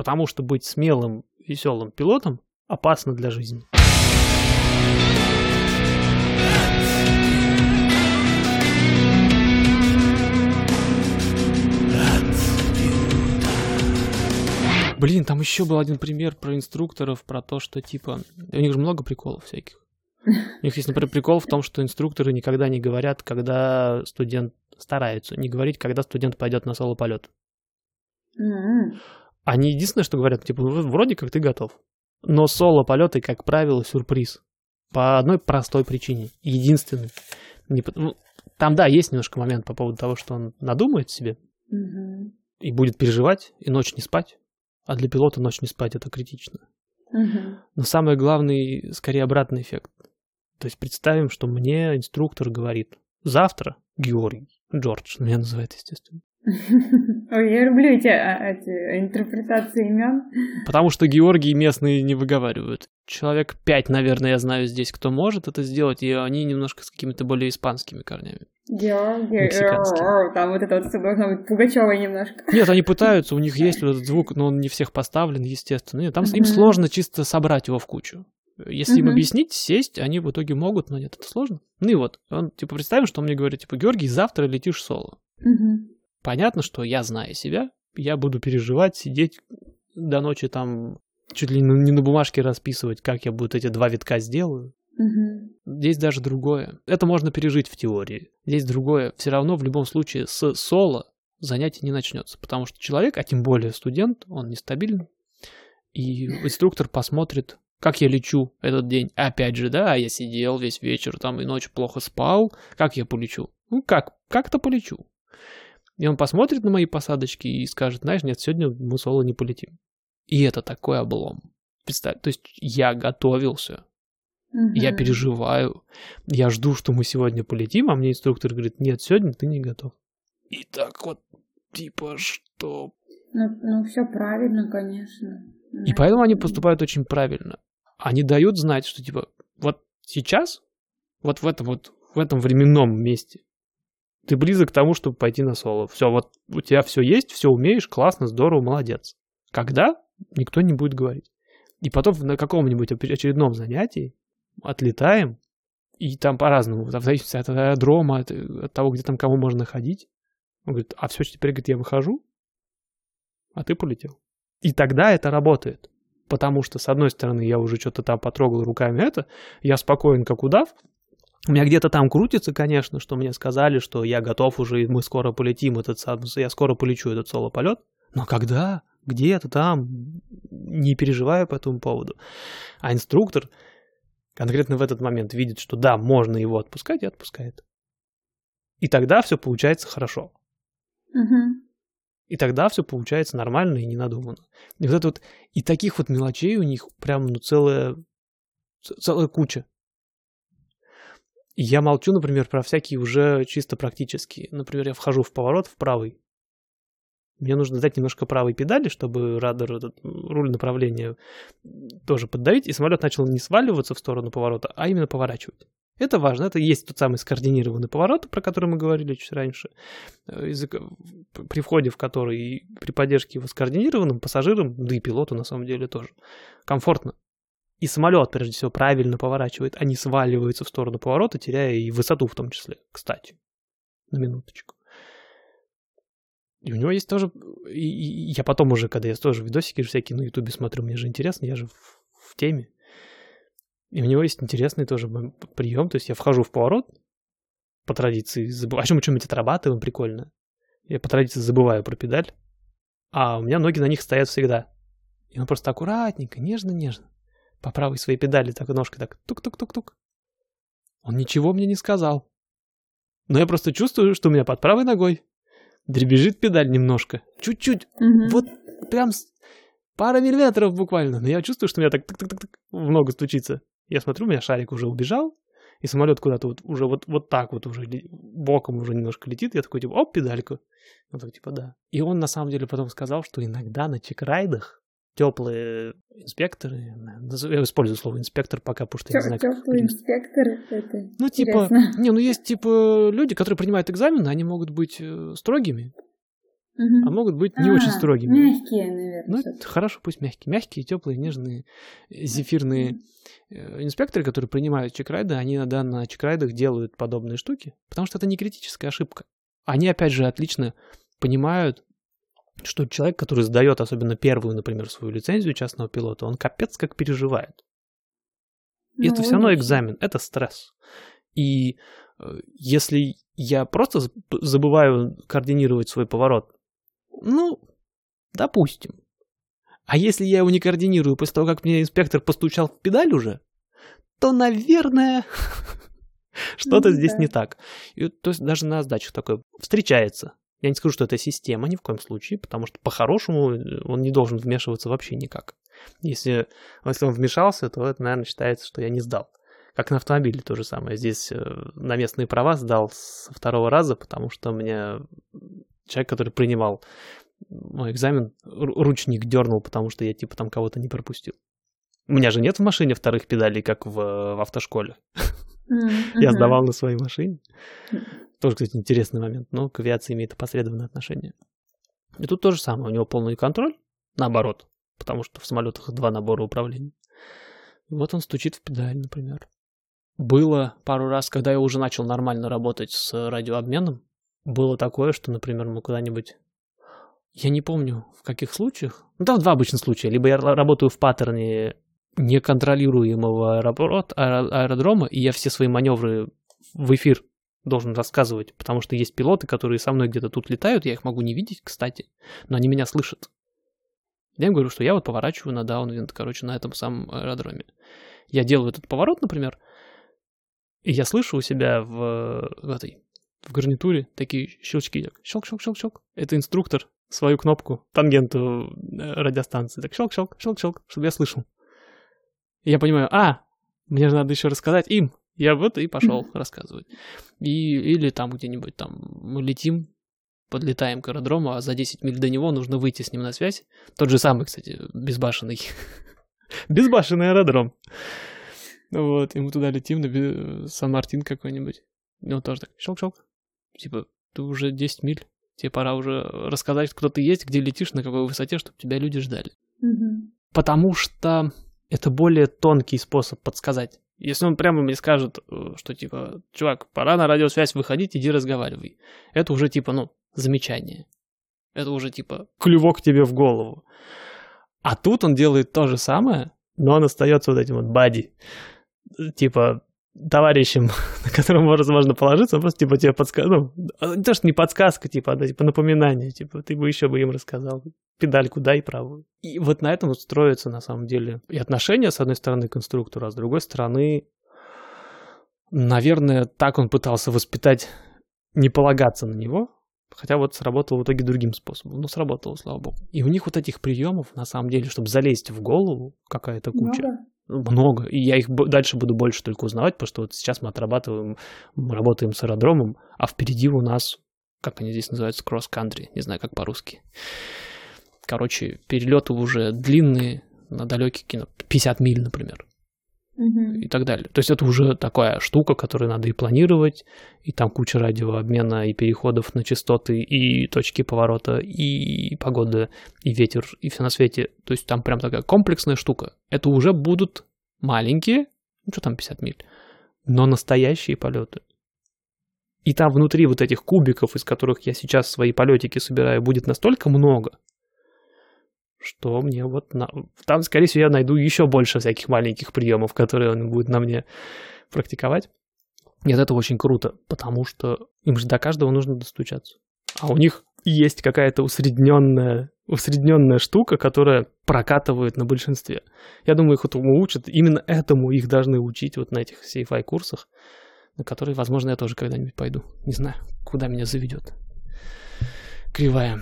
Потому что быть смелым, веселым пилотом опасно для жизни. Блин, там еще был один пример про инструкторов, про то, что типа... У них же много приколов всяких. У них есть, например, прикол в том, что инструкторы никогда не говорят, когда студент старается, не говорить, когда студент пойдет на соло-полет. Они единственное, что говорят, типа, вроде как ты готов. Но соло-полеты, как правило, сюрприз. По одной простой причине. Единственный. Не, ну, там, да, есть немножко момент по поводу того, что он надумает себе Угу. и будет переживать, и ночь не спать. А для пилота ночь не спать это критично. Угу. Но самый главный, скорее, обратный эффект. То есть представим, что мне инструктор говорит, завтра Георгий, Джордж, меня называет, естественно. Ой, я люблю эти, а, эти интерпретации имен. Потому что Георгий местные не выговаривают. Человек пять, наверное, я знаю здесь, кто может это сделать, и они немножко с какими-то более испанскими корнями. Георгий, там вот это вот должно быть Пугачёвой немножко. Нет, они пытаются, у них есть вот этот звук, но он не всех поставлен, естественно. Нет, там им сложно чисто собрать его в кучу. Если им объяснить, сесть, они в итоге могут, но нет, это сложно. Ну и вот, он, типа, представим, что он мне говорит, типа, Георгий, завтра летишь соло. Понятно, что я, зная себя, я буду переживать, сидеть до ночи там, чуть ли не на бумажке расписывать, как я буду эти два витка сделаю. Здесь даже другое. Это можно пережить в теории. Здесь другое. Все равно в любом случае с соло занятие не начнется, потому что человек, а тем более студент, он нестабильный, и инструктор посмотрит, как я лечу этот день. Опять же, да, я сидел весь вечер там и ночью плохо спал, как я полечу? Ну как, как-то полечу. И он посмотрит на мои посадочки и скажет, знаешь, нет, сегодня мы соло не полетим. И это такой облом. Представь, то есть я готовился, я Мгм. переживаю. Я жду, что мы сегодня полетим, а мне инструктор говорит, нет, сегодня ты не готов. И так вот, типа, что... Ну, ну все правильно, конечно. И поэтому они поступают очень правильно. Они дают знать, что, типа, вот сейчас, вот в этом вот, в этом временном месте, ты близок к тому, чтобы пойти на соло. Все, вот у тебя все есть, все умеешь, классно, здорово, молодец. Когда? Никто не будет говорить. И потом на каком-нибудь очередном занятии отлетаем, и там по-разному, в зависимости от аэродрома, от, от того, где там кому можно ходить. Он говорит, а все, теперь, говорит, я выхожу, а ты полетел. И тогда это работает. Потому что, с одной стороны, я уже что-то там потрогал руками это, я спокоен, как удав. У меня где-то там крутится, конечно, что мне сказали, что я готов уже, и мы скоро полетим этот я скоро полечу этот соло-полет. Но когда? Где-то там? Не переживаю по этому поводу. А инструктор конкретно в этот момент видит, что да, можно его отпускать, и отпускает. И тогда все получается хорошо. И тогда все получается нормально и не надуманно. И вот это вот, и таких вот мелочей у них прям, ну, целая, целая куча. Я молчу, например, про всякие уже чисто практические. Например, я вхожу в поворот в правый. Мне нужно дать немножко правой педали, чтобы радар, этот, руль направления тоже поддавить, и самолет начал не сваливаться в сторону поворота, а именно поворачивать. Это важно. Это есть тот самый скоординированный поворот, про который мы говорили чуть раньше, э, язык- при входе в который при поддержке его скоординированным пассажирам, да и пилоту на самом деле тоже, комфортно. И самолет, прежде всего, правильно поворачивает, а не сваливается в сторону поворота, теряя и высоту в том числе, кстати. На минуточку. И у него есть тоже... И, и я потом уже, когда я тоже видосики всякие на ютубе смотрю, мне же интересно, я же в, в теме. И у него есть интересный тоже прием. То есть я вхожу в поворот, по традиции, забываю, о чем мы что-нибудь отрабатываем, прикольно. Я по традиции забываю про педаль, а у меня ноги на них стоят всегда. И он просто аккуратненько, нежно-нежно, по правой своей педали так ножкой так тук-тук-тук-тук. Он ничего мне не сказал. Но я просто чувствую, что у меня под правой ногой дребезжит педаль немножко. Чуть-чуть. Мгм. Вот прям пара миллиметров буквально. Но я чувствую, что у меня так тык-тык-тык в ногу стучится. Я смотрю, у меня шарик уже убежал, и самолет куда-то вот уже вот, вот так вот уже боком уже немножко летит. Я такой, типа, оп, педальку. Он такой, типа, да. И он на самом деле потом сказал, что иногда на чекрайдах теплые инспекторы, я использую слово инспектор пока, потому что я не знаю, как Теплый инспектор. Это ну, типа, интересно. не, ну есть типа люди, которые принимают экзамены, они могут быть э, строгими. Мгм. а могут быть не очень А, строгими. Мягкие, наверное. Ну, это хорошо, пусть мягкие. Мягкие, теплые, нежные, э, зефирные э, инспекторы, которые принимают чекрайды, они иногда на чекрайдах делают подобные штуки, потому что это не критическая ошибка. Они, опять же, отлично понимают, что человек, который сдает особенно первую, например, свою лицензию частного пилота, он капец как переживает. И Ну, это все равно экзамен, это стресс. И э, если я просто заб- забываю координировать свой поворот, ну, допустим. А если я его не координирую после того, как мне инспектор постучал в педаль уже, то, наверное, что-то Ну здесь не так. И, то есть даже на сдачах такое встречается. Я не скажу, что это система ни в коем случае, потому что по-хорошему э, он не должен вмешиваться вообще никак. Если, если он вмешался, то это, наверное, считается, что я не сдал. Как на автомобиле то же самое. Здесь э, на местные права сдал со второго раза, потому что мне человек, который принимал мой экзамен, ру- ручник дернул, потому что я типа там кого-то не пропустил. У меня же нет в машине вторых педалей, как в, в автошколе. Я сдавал на своей машине. Тоже, кстати, интересный момент. Но к авиации имеет опосредованное отношение. И тут то же самое. У него полный контроль, наоборот. Потому что в самолетах два набора управления. Вот он стучит в педаль, например. Было пару раз, когда я уже начал нормально работать с радиообменом, было такое, что, например, мы куда-нибудь... Я не помню, в каких случаях. Ну, там два обычных случая. Либо я ра- работаю в паттерне неконтролируемого аэропорт, аэро- аэродрома, и я все свои маневры в эфир должен рассказывать, потому что есть пилоты, которые со мной где-то тут летают, я их могу не видеть, кстати, но они меня слышат. Я им говорю, что я вот поворачиваю на даунвинд, короче, на этом самом аэродроме. Я делаю этот поворот, например, и я слышу у себя в, в этой в гарнитуре такие щелчки. Щелк-щелк-щелк-щелк. Это инструктор свою кнопку, тангенту э, радиостанции. Так щелк-щелк, щелк-щелк, чтобы я слышал. И я понимаю, а, мне же надо еще рассказать им. Я вот и пошел рассказывать. И, или там где-нибудь там мы летим, подлетаем к аэродрому, а за 10 миль до него нужно выйти с ним на связь. Тот же самый, кстати, безбашенный. Безбашенный аэродром. Вот, и мы туда летим, на Сан-Мартин какой-нибудь. И он тоже так, щелк-щелк. Типа, ты уже 10 миль, тебе пора уже рассказать, кто ты есть, где летишь, на какой высоте, чтобы тебя люди ждали. Мгм. Потому что это более тонкий способ подсказать. Если он прямо мне скажет, э, что типа, чувак, пора на радиосвязь выходить, иди разговаривай. Это уже типа, ну, замечание. Это уже типа клювок тебе в голову. А тут он делает то же самое, но он остается вот этим вот бади. Типа, товарищем, на которого можно, можно положиться, он просто типа тебе подсказывает. Ну, не то, что не подсказка, типа, а типа напоминание. Типа, ты бы еще бы им рассказал. Педальку дай правую. И вот на этом вот строятся на самом деле и отношения, с одной стороны, к конструктору, а с другой стороны, наверное, так он пытался воспитать не полагаться на него, хотя вот сработало в итоге другим способом. Ну, сработало, слава богу. И у них вот этих приемов, на самом деле, чтобы залезть в голову, какая-то куча. Много? Много. И я их дальше буду больше только узнавать, потому что вот сейчас мы отрабатываем, мы работаем с аэродромом, а впереди у нас, как они здесь называются, кросс-кантри, не знаю, как по-русски. Короче, перелеты уже длинные, на далекие кино, 50 миль, например, И так далее. То есть это уже такая штука, которую надо и планировать, и там куча радиообмена, и переходов на частоты, и точки поворота, и погода, и ветер, и все на свете. То есть там прям такая комплексная штука. Это уже будут маленькие, ну что там 50 миль, но настоящие полеты. И там внутри вот этих кубиков, из которых я сейчас свои полетики собираю, будет настолько много, что мне вот... на- Там, скорее всего, я найду еще больше всяких маленьких приемов, которые он будет на мне практиковать. И этого очень круто, потому что им же до каждого нужно достучаться. А у них есть какая-то усредненная, усредненная штука, которая прокатывает на большинстве. Я думаю, их этому учат. Именно этому их должны учить вот на этих CFI курсах, на которые, возможно, я тоже когда-нибудь пойду. Не знаю, куда меня заведет. Кривая.